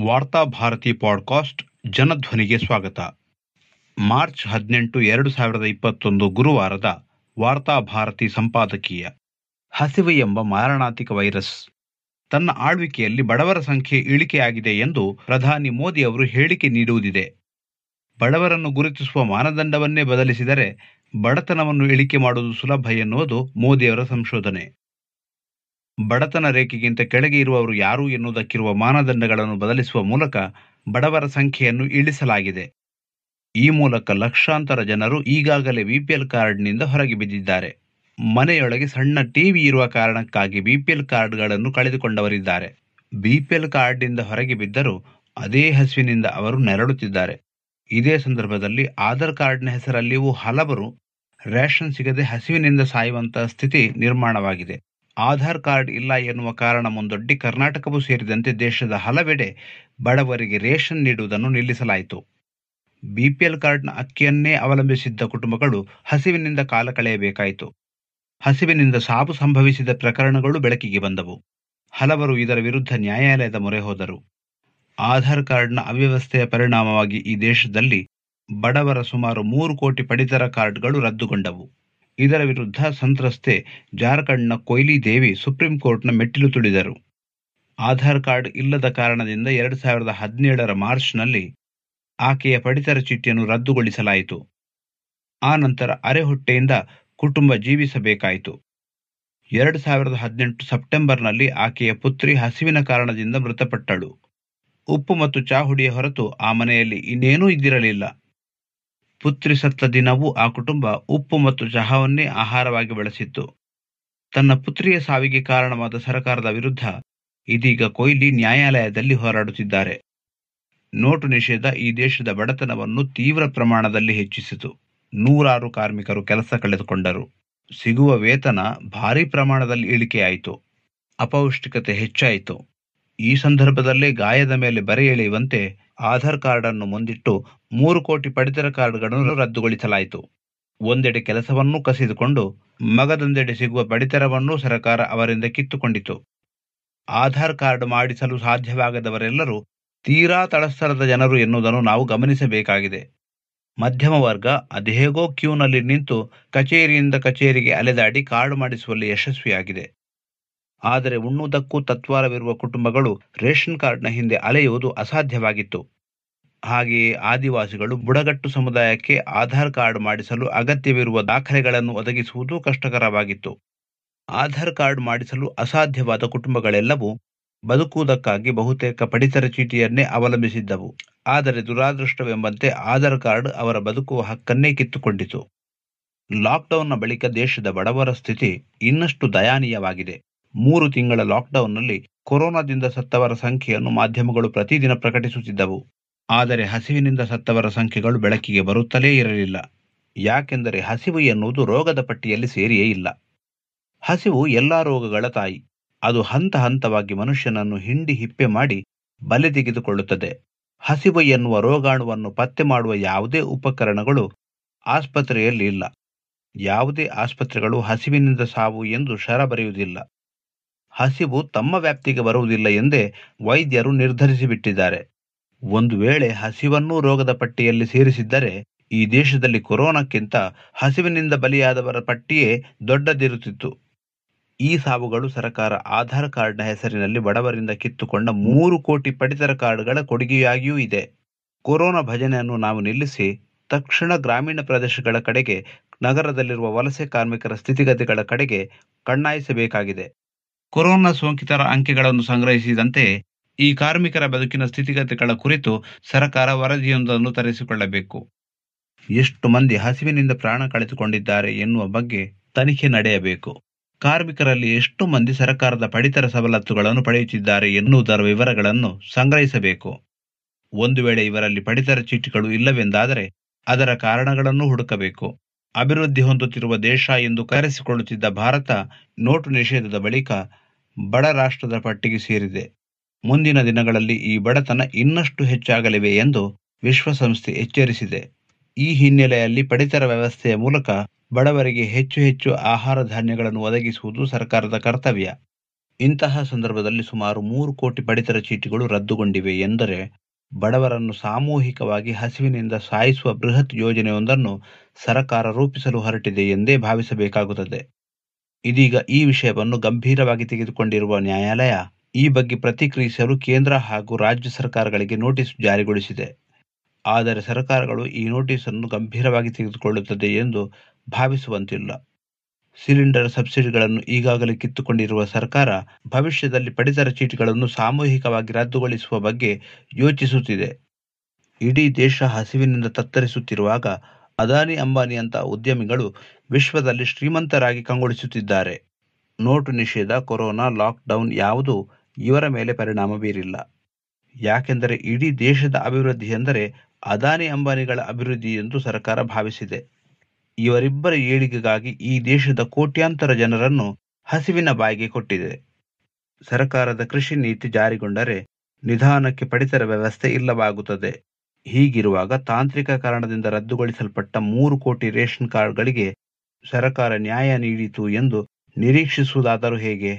ವಾರ್ತಾ ಭಾರತಿ ಪಾಡ್ಕಾಸ್ಟ್ ಜನಧ್ವನಿಗೆ ಸ್ವಾಗತ. ಮಾರ್ಚ್ ಹದಿನೆಂಟು ಎರಡು ಸಾವಿರದ ಇಪ್ಪತ್ತೊಂದು ಗುರುವಾರದ ವಾರ್ತಾ ಭಾರತಿ ಸಂಪಾದಕೀಯ. ಹಸಿವು ಎಂಬ ಮಾರಣಾಂತಿಕ ವೈರಸ್. ತನ್ನ ಆಳ್ವಿಕೆಯಲ್ಲಿ ಬಡವರ ಸಂಖ್ಯೆ ಇಳಿಕೆಯಾಗಿದೆ ಎಂದು ಪ್ರಧಾನಿ ಮೋದಿ ಅವರು ಹೇಳಿಕೆ ನೀಡುವುದಿದೆ. ಬಡವರನ್ನು ಗುರುತಿಸುವ ಮಾನದಂಡವನ್ನೇ ಬದಲಿಸಿದರೆ ಬಡತನವನ್ನು ಇಳಿಕೆ ಮಾಡುವುದು ಸುಲಭ ಎನ್ನುವುದು ಮೋದಿಯವರ ಸಂಶೋಧನೆ. ಬಡತನ ರೇಖೆಗಿಂತ ಕೆಳಗೆ ಇರುವವರು ಯಾರು ಎನ್ನುವುದಕ್ಕಿರುವ ಮಾನದಂಡಗಳನ್ನು ಬದಲಿಸುವ ಮೂಲಕ ಬಡವರ ಸಂಖ್ಯೆಯನ್ನು ಇಳಿಸಲಾಗಿದೆ. ಈ ಮೂಲಕ ಲಕ್ಷಾಂತರ ಜನರು ಈಗಾಗಲೇ ಬಿಪಿಎಲ್ ಕಾರ್ಡ್ನಿಂದ ಹೊರಗೆ ಬಿದ್ದಿದ್ದಾರೆ. ಮನೆಯೊಳಗೆ ಸಣ್ಣ ಟಿವಿ ಇರುವ ಕಾರಣಕ್ಕಾಗಿ ಬಿಪಿಎಲ್ ಕಾರ್ಡ್ಗಳನ್ನು ಕಳೆದುಕೊಂಡವರಿದ್ದಾರೆ. ಬಿಪಿಎಲ್ ಕಾರ್ಡ್ನಿಂದ ಹೊರಗೆ ಬಿದ್ದರೂ ಅದೇ ಹಸಿವಿನಿಂದ ಅವರು ನೆರಳುತ್ತಿದ್ದಾರೆ. ಇದೇ ಸಂದರ್ಭದಲ್ಲಿ ಆಧಾರ್ ಕಾರ್ಡ್ನ ಹೆಸರಲ್ಲಿಯೂ ಹಲವರು ರೇಷನ್ ಸಿಗದೆ ಹಸಿವಿನಿಂದ ಸಾಯುವಂತಹ ಸ್ಥಿತಿ ನಿರ್ಮಾಣವಾಗಿದೆ. ಆಧಾರ್ ಕಾರ್ಡ್ ಇಲ್ಲ ಎನ್ನುವ ಕಾರಣ ಮುಂದೊಡ್ಡಿ ಕರ್ನಾಟಕವೂ ಸೇರಿದಂತೆ ದೇಶದ ಹಲವೆಡೆ ಬಡವರಿಗೆ ರೇಷನ್ ನೀಡುವುದನ್ನು ನಿಲ್ಲಿಸಲಾಯಿತು. ಬಿಪಿಎಲ್ ಕಾರ್ಡ್ನ ಅಕ್ಕಿಯನ್ನೇ ಅವಲಂಬಿಸಿದ್ದ ಕುಟುಂಬಗಳು ಹಸಿವಿನಿಂದ ಕಾಲ ಕಳೆಯಬೇಕಾಯಿತು. ಹಸಿವಿನಿಂದ ಸಾವು ಸಂಭವಿಸಿದ ಪ್ರಕರಣಗಳು ಬೆಳಕಿಗೆ ಬಂದವು. ಹಲವರು ಇದರ ವಿರುದ್ಧ ನ್ಯಾಯಾಲಯದ ಮೊರೆ ಹೋದರು. ಆಧಾರ್ ಕಾರ್ಡ್ನ ಅವ್ಯವಸ್ಥೆಯ ಪರಿಣಾಮವಾಗಿ ಈ ದೇಶದಲ್ಲಿ ಬಡವರ ಸುಮಾರು ಮೂರು ಕೋಟಿ ಪಡಿತರ ಕಾರ್ಡ್ಗಳು ರದ್ದುಗೊಂಡವು. ಇದರ ವಿರುದ್ಧ ಸಂತ್ರಸ್ತೆ ಜಾರ್ಖಂಡ್ನ ಕೊಯ್ಲಿ ದೇವಿ ಸುಪ್ರೀಂ ಕೋರ್ಟ್ನ ಮೆಟ್ಟಿಲು ತುಳಿದರು. ಆಧಾರ್ ಕಾರ್ಡ್ ಇಲ್ಲದ ಕಾರಣದಿಂದ ಎರಡು ಸಾವಿರದ ಹದಿನೇಳರ ಮಾರ್ಚ್ನಲ್ಲಿ ಆಕೆಯ ಪಡಿತರ ಚೀಟಿಯನ್ನು ರದ್ದುಗೊಳಿಸಲಾಯಿತು. ಆ ನಂತರ ಅರೆಹೊಟ್ಟೆಯಿಂದ ಕುಟುಂಬ ಜೀವಿಸಬೇಕಾಯಿತು. ಎರಡು ಸಾವಿರದ ಹದಿನೆಂಟು ಸೆಪ್ಟೆಂಬರ್ನಲ್ಲಿ ಆಕೆಯ ಪುತ್ರಿ ಹಸಿವಿನ ಕಾರಣದಿಂದ ಮೃತಪಟ್ಟಳು. ಉಪ್ಪು ಮತ್ತು ಚಾಹುಡಿಯ ಹೊರತು ಆ ಮನೆಯಲ್ಲಿ ಇನ್ನೇನೂ ಇದ್ದಿರಲಿಲ್ಲ. ಪುತ್ರಿ ಸತ್ತ ದಿನವೂ ಆ ಕುಟುಂಬ ಉಪ್ಪು ಮತ್ತು ಚಹಾವನ್ನೇ ಆಹಾರವಾಗಿ ಬಳಸಿತ್ತು. ತನ್ನ ಪುತ್ರಿಯ ಸಾವಿಗೆ ಕಾರಣವಾದ ಸರ್ಕಾರದ ವಿರುದ್ಧ ಇದೀಗ ಕೊಹ್ಲಿ ನ್ಯಾಯಾಲಯದಲ್ಲಿ ಹೋರಾಡುತ್ತಿದ್ದಾರೆ. ನೋಟು ನಿಷೇಧ ಈ ದೇಶದ ಬಡತನವನ್ನು ತೀವ್ರ ಪ್ರಮಾಣದಲ್ಲಿ ಹೆಚ್ಚಿಸಿತು. ನೂರಾರು ಕಾರ್ಮಿಕರು ಕೆಲಸ ಕಳೆದುಕೊಂಡರು. ಸಿಗುವ ವೇತನ ಭಾರೀ ಪ್ರಮಾಣದಲ್ಲಿ ಇಳಿಕೆಯಾಯಿತು. ಅಪೌಷ್ಟಿಕತೆ ಹೆಚ್ಚಾಯಿತು. ಈ ಸಂದರ್ಭದಲ್ಲೇ ಗಾಯದ ಮೇಲೆ ಬರೆ ಎಳೆಯುವಂತೆ ಆಧಾರ್ ಕಾರ್ಡ್ ಅನ್ನು ಮುಂದಿಟ್ಟು ಮೂರು ಕೋಟಿ ಪಡಿತರ ಕಾರ್ಡ್ಗಳನ್ನು ರದ್ದುಗೊಳಿಸಲಾಯಿತು. ಒಂದೆಡೆ ಕೆಲಸವನ್ನೂ ಕಸಿದುಕೊಂಡು ಮಗದೊಂದೆಡೆ ಸಿಗುವ ಪಡಿತರವನ್ನು ಸರ್ಕಾರ ಅವರಿಂದ ಕಿತ್ತುಕೊಂಡಿತು. ಆಧಾರ್ ಕಾರ್ಡ್ ಮಾಡಿಸಲು ಸಾಧ್ಯವಾಗದವರೆಲ್ಲರೂ ತೀರಾ ತಳಸ್ತರದ ಜನರು ಎನ್ನುವುದನ್ನು ನಾವು ಗಮನಿಸಬೇಕಾಗಿದೆ. ಮಧ್ಯಮ ವರ್ಗ ಅದೇಗೋ ಕ್ಯೂನಲ್ಲಿ ನಿಂತು ಕಚೇರಿಯಿಂದ ಕಚೇರಿಗೆ ಅಲೆದಾಡಿ ಕಾರ್ಡ್ ಮಾಡಿಸುವಲ್ಲಿ ಯಶಸ್ವಿಯಾಗಿದೆ. ಆದರೆ ಉಣ್ಣುವುದಕ್ಕೂ ತತ್ವಾರವಿರುವ ಕುಟುಂಬಗಳು ರೇಷನ್ ಕಾರ್ಡ್ನ ಹಿಂದೆ ಅಲೆಯುವುದು ಅಸಾಧ್ಯವಾಗಿತ್ತು. ಹಾಗೆಯೇ ಆದಿವಾಸಿಗಳು ಬುಡಗಟ್ಟು ಸಮುದಾಯಕ್ಕೆ ಆಧಾರ್ ಕಾರ್ಡ್ ಮಾಡಿಸಲು ಅಗತ್ಯವಿರುವ ದಾಖಲೆಗಳನ್ನು ಒದಗಿಸುವುದು ಕಷ್ಟಕರವಾಗಿತ್ತು. ಆಧಾರ್ ಕಾರ್ಡ್ ಮಾಡಿಸಲು ಅಸಾಧ್ಯವಾದ ಕುಟುಂಬಗಳೆಲ್ಲವೂ ಬದುಕುವುದಕ್ಕಾಗಿ ಬಹುತೇಕ ಪಡಿತರ ಚೀಟಿಯನ್ನೇ ಅವಲಂಬಿಸಿದ್ದವು. ಆದರೆ ದುರಾದೃಷ್ಟವೆಂಬಂತೆ ಆಧಾರ್ ಕಾರ್ಡ್ ಅವರ ಬದುಕುವ ಹಕ್ಕನ್ನೇ ಕಿತ್ತುಕೊಂಡಿತು. ಲಾಕ್ಡೌನ್ನ ಬಳಿಕ ದೇಶದ ಬಡವರ ಸ್ಥಿತಿ ಇನ್ನಷ್ಟು ದಯಾನೀಯವಾಗಿದೆ. ಮೂರು ತಿಂಗಳ ಲಾಕ್ಡೌನ್ನಲ್ಲಿ ಕೊರೋನಾದಿಂದ ಸತ್ತವರ ಸಂಖ್ಯೆಯನ್ನು ಮಾಧ್ಯಮಗಳು ಪ್ರತಿದಿನ ಪ್ರಕಟಿಸುತ್ತಿದ್ದವು. ಆದರೆ ಹಸಿವಿನಿಂದ ಸತ್ತವರ ಸಂಖ್ಯೆಗಳು ಬೆಳಕಿಗೆ ಬರುತ್ತಲೇ ಇರಲಿಲ್ಲ. ಯಾಕೆಂದರೆ ಹಸಿವು ಎನ್ನುವುದು ರೋಗದ ಪಟ್ಟಿಯಲ್ಲಿ ಸೇರಿಯೇ ಇಲ್ಲ. ಹಸಿವು ಎಲ್ಲಾ ರೋಗಗಳ ತಾಯಿ. ಅದು ಹಂತ ಹಂತವಾಗಿ ಮನುಷ್ಯನನ್ನು ಹಿಂಡಿ ಹಿಪ್ಪೆ ಮಾಡಿ ಬಲೆ ತೆಗೆದುಕೊಳ್ಳುತ್ತದೆ. ಹಸಿವು ಎನ್ನುವ ರೋಗಾಣುವನ್ನು ಪತ್ತೆ ಮಾಡುವ ಯಾವುದೇ ಉಪಕರಣಗಳು ಆಸ್ಪತ್ರೆಯಲ್ಲಿ ಇಲ್ಲ. ಯಾವುದೇ ಆಸ್ಪತ್ರೆಗಳು ಹಸಿವಿನಿಂದ ಸಾವು ಎಂದು ಶರ ಬರೆಯುವುದಿಲ್ಲ. ಹಸಿವು ತಮ್ಮ ವ್ಯಾಪ್ತಿಗೆ ಬರುವುದಿಲ್ಲ ಎಂದೇ ವೈದ್ಯರು ನಿರ್ಧರಿಸಿಬಿಟ್ಟಿದ್ದಾರೆ. ಒಂದು ವೇಳೆ ಹಸಿವನ್ನೂ ರೋಗದ ಪಟ್ಟಿಯಲ್ಲಿ ಸೇರಿಸಿದ್ದರೆ ಈ ದೇಶದಲ್ಲಿ ಕೊರೋನಾಕ್ಕಿಂತ ಹಸಿವಿನಿಂದ ಬಲಿಯಾದವರ ಪಟ್ಟಿಯೇ ದೊಡ್ಡದಿರುತ್ತಿತ್ತು. ಈ ಸಾವುಗಳು ಸರ್ಕಾರ ಆಧಾರ್ ಕಾರ್ಡ್ನ ಹೆಸರಿನಲ್ಲಿ ಬಡವರಿಂದ ಕಿತ್ತುಕೊಂಡ ಮೂರು ಕೋಟಿ ಪಡಿತರ ಕಾರ್ಡ್ಗಳ ಕೊಡುಗೆಯಾಗಿಯೂ ಇದೆ. ಕೊರೋನಾ ಭಜನೆಯನ್ನು ನಾವು ನಿಲ್ಲಿಸಿ ತಕ್ಷಣ ಗ್ರಾಮೀಣ ಪ್ರದೇಶಗಳ ಕಡೆಗೆ, ನಗರದಲ್ಲಿರುವ ವಲಸೆ ಕಾರ್ಮಿಕರ ಸ್ಥಿತಿಗತಿಗಳ ಕಡೆಗೆ ಕಣ್ಣಾಯಿಸಬೇಕಾಗಿದೆ. ಕೊರೋನಾ ಸೋಂಕಿತರ ಅಂಕೆಗಳನ್ನು ಸಂಗ್ರಹಿಸಿದಂತೆ ಈ ಕಾರ್ಮಿಕರ ಬದುಕಿನ ಸ್ಥಿತಿಗತಿಗಳ ಕುರಿತು ಸರ್ಕಾರ ವರದಿಯೊಂದನ್ನು ತರಿಸಿಕೊಳ್ಳಬೇಕು. ಎಷ್ಟು ಮಂದಿ ಹಸಿವಿನಿಂದ ಪ್ರಾಣ ಕಳೆದುಕೊಂಡಿದ್ದಾರೆ ಎನ್ನುವ ಬಗ್ಗೆ ತನಿಖೆ ನಡೆಯಬೇಕು. ಕಾರ್ಮಿಕರಲ್ಲಿ ಎಷ್ಟು ಮಂದಿ ಸರ್ಕಾರದ ಪಡಿತರ ಸವಲತ್ತುಗಳನ್ನು ಪಡೆಯುತ್ತಿದ್ದಾರೆ ಎನ್ನುವುದರ ವಿವರಗಳನ್ನು ಸಂಗ್ರಹಿಸಬೇಕು. ಒಂದು ವೇಳೆ ಇವರಲ್ಲಿ ಪಡಿತರ ಚೀಟಿಗಳು ಇಲ್ಲವೆಂದಾದರೆ ಅದರ ಕಾರಣಗಳನ್ನು ಹುಡುಕಬೇಕು. ಅಭಿವೃದ್ಧಿ ಹೊಂದುತ್ತಿರುವ ದೇಶ ಎಂದು ಕರೆಸಿಕೊಳ್ಳುತ್ತಿದ್ದ ಭಾರತ ನೋಟು ನಿಷೇಧದ ಬಳಿಕ ಬಡ ರಾಷ್ಟ್ರದ ಪಟ್ಟಿಗೆ ಸೇರಿದೆ. ಮುಂದಿನ ದಿನಗಳಲ್ಲಿ ಈ ಬಡತನ ಇನ್ನಷ್ಟು ಹೆಚ್ಚಾಗಲಿವೆ ಎಂದು ವಿಶ್ವಸಂಸ್ಥೆ ಎಚ್ಚರಿಸಿದೆ. ಈ ಹಿನ್ನೆಲೆಯಲ್ಲಿ ಪಡಿತರ ವ್ಯವಸ್ಥೆಯ ಮೂಲಕ ಬಡವರಿಗೆ ಹೆಚ್ಚು ಹೆಚ್ಚು ಆಹಾರ ಧಾನ್ಯಗಳನ್ನು ಒದಗಿಸುವುದು ಸರ್ಕಾರದ ಕರ್ತವ್ಯ. ಇಂತಹ ಸಂದರ್ಭದಲ್ಲಿ ಸುಮಾರು ಮೂರು ಕೋಟಿ ಪಡಿತರ ಚೀಟಿಗಳು ರದ್ದುಗೊಂಡಿವೆ ಎಂದರೆ ಬಡವರನ್ನು ಸಾಮೂಹಿಕವಾಗಿ ಹಸಿವಿನಿಂದ ಸಾಯಿಸುವ ಬೃಹತ್ ಯೋಜನೆಯೊಂದನ್ನು ಸರಕಾರ ರೂಪಿಸಲು ಹೊರಟಿದೆ ಎಂದೇ ಭಾವಿಸಬೇಕಾಗುತ್ತದೆ. ಇದೀಗ ಈ ವಿಷಯವನ್ನು ಗಂಭೀರವಾಗಿ ತೆಗೆದುಕೊಂಡಿರುವ ನ್ಯಾಯಾಲಯ ಈ ಬಗ್ಗೆ ಪ್ರತಿಕ್ರಿಯಿಸಲು ಕೇಂದ್ರ ಹಾಗೂ ರಾಜ್ಯ ಸರ್ಕಾರಗಳಿಗೆ ನೋಟಿಸ್ ಜಾರಿಗೊಳಿಸಿದೆ. ಆದರೆ ಸರ್ಕಾರಗಳು ಈ ನೋಟಿಸನ್ನು ಗಂಭೀರವಾಗಿ ತೆಗೆದುಕೊಳ್ಳುತ್ತದೆ ಎಂದು ಭಾವಿಸುವಂತಿಲ್ಲ. ಸಿಲಿಂಡರ್ ಸಬ್ಸಿಡಿಗಳನ್ನು ಈಗಾಗಲೇ ಕಿತ್ತುಕೊಂಡಿರುವ ಸರ್ಕಾರ ಭವಿಷ್ಯದಲ್ಲಿ ಪಡಿತರ ಚೀಟಿಗಳನ್ನು ಸಾಮೂಹಿಕವಾಗಿ ರದ್ದುಗೊಳಿಸುವ ಬಗ್ಗೆ ಯೋಚಿಸುತ್ತಿದೆ. ಇಡೀ ದೇಶ ಹಸಿವಿನಿಂದ ತತ್ತರಿಸುತ್ತಿರುವಾಗ ಅದಾನಿ ಅಂಬಾನಿಯಂತಹ ಉದ್ಯಮಿಗಳು ವಿಶ್ವದಲ್ಲಿ ಶ್ರೀಮಂತರಾಗಿ ಕಂಗೊಳಿಸುತ್ತಿದ್ದಾರೆ. ನೋಟು ನಿಷೇಧ, ಕೊರೋನಾ ಲಾಕ್ಡೌನ್ ಯಾವುದೂ ಇವರ ಮೇಲೆ ಪರಿಣಾಮ ಬೀರಿಲ್ಲ ಯಾಕೆಂದರೆ ಇಡೀ ದೇಶದ ಅಭಿವೃದ್ಧಿ ಎಂದರೆ ಅದಾನಿ ಅಂಬಾನಿಗಳ ಅಭಿವೃದ್ಧಿ ಎಂದು ಸರ್ಕಾರ ಭಾವಿಸಿದೆ. ಇವರಿಬ್ಬರ ಏಳಿಗೆಗಾಗಿ ಈ ದೇಶದ ಕೋಟ್ಯಾಂತರ ಜನರನ್ನು ಹಸಿವಿನ ಬಾಯಿಗೆ ಕೊಟ್ಟಿದೆ. ಸರ್ಕಾರದ ಕೃಷಿ ನೀತಿ ಜಾರಿಗೊಂಡರೆ ನಿಧಾನಕ್ಕೆ ಪಡಿತರ ವ್ಯವಸ್ಥೆ ಇಲ್ಲವಾಗುತ್ತದೆ. ಹೀಗಿರುವಾಗ ತಾಂತ್ರಿಕ ಕಾರಣದಿಂದ ರದ್ದುಗೊಳಿಸಲ್ಪಟ್ಟ ಮೂರು ಕೋಟಿ ರೇಷನ್ ಕಾರ್ಡ್ಗಳಿಗೆ ಸರ್ಕಾರ ನ್ಯಾಯ ನೀಡಿತು ಎಂದು ನಿರೀಕ್ಷಿಸುವುದಾದರೂ ಹೇಗೆ?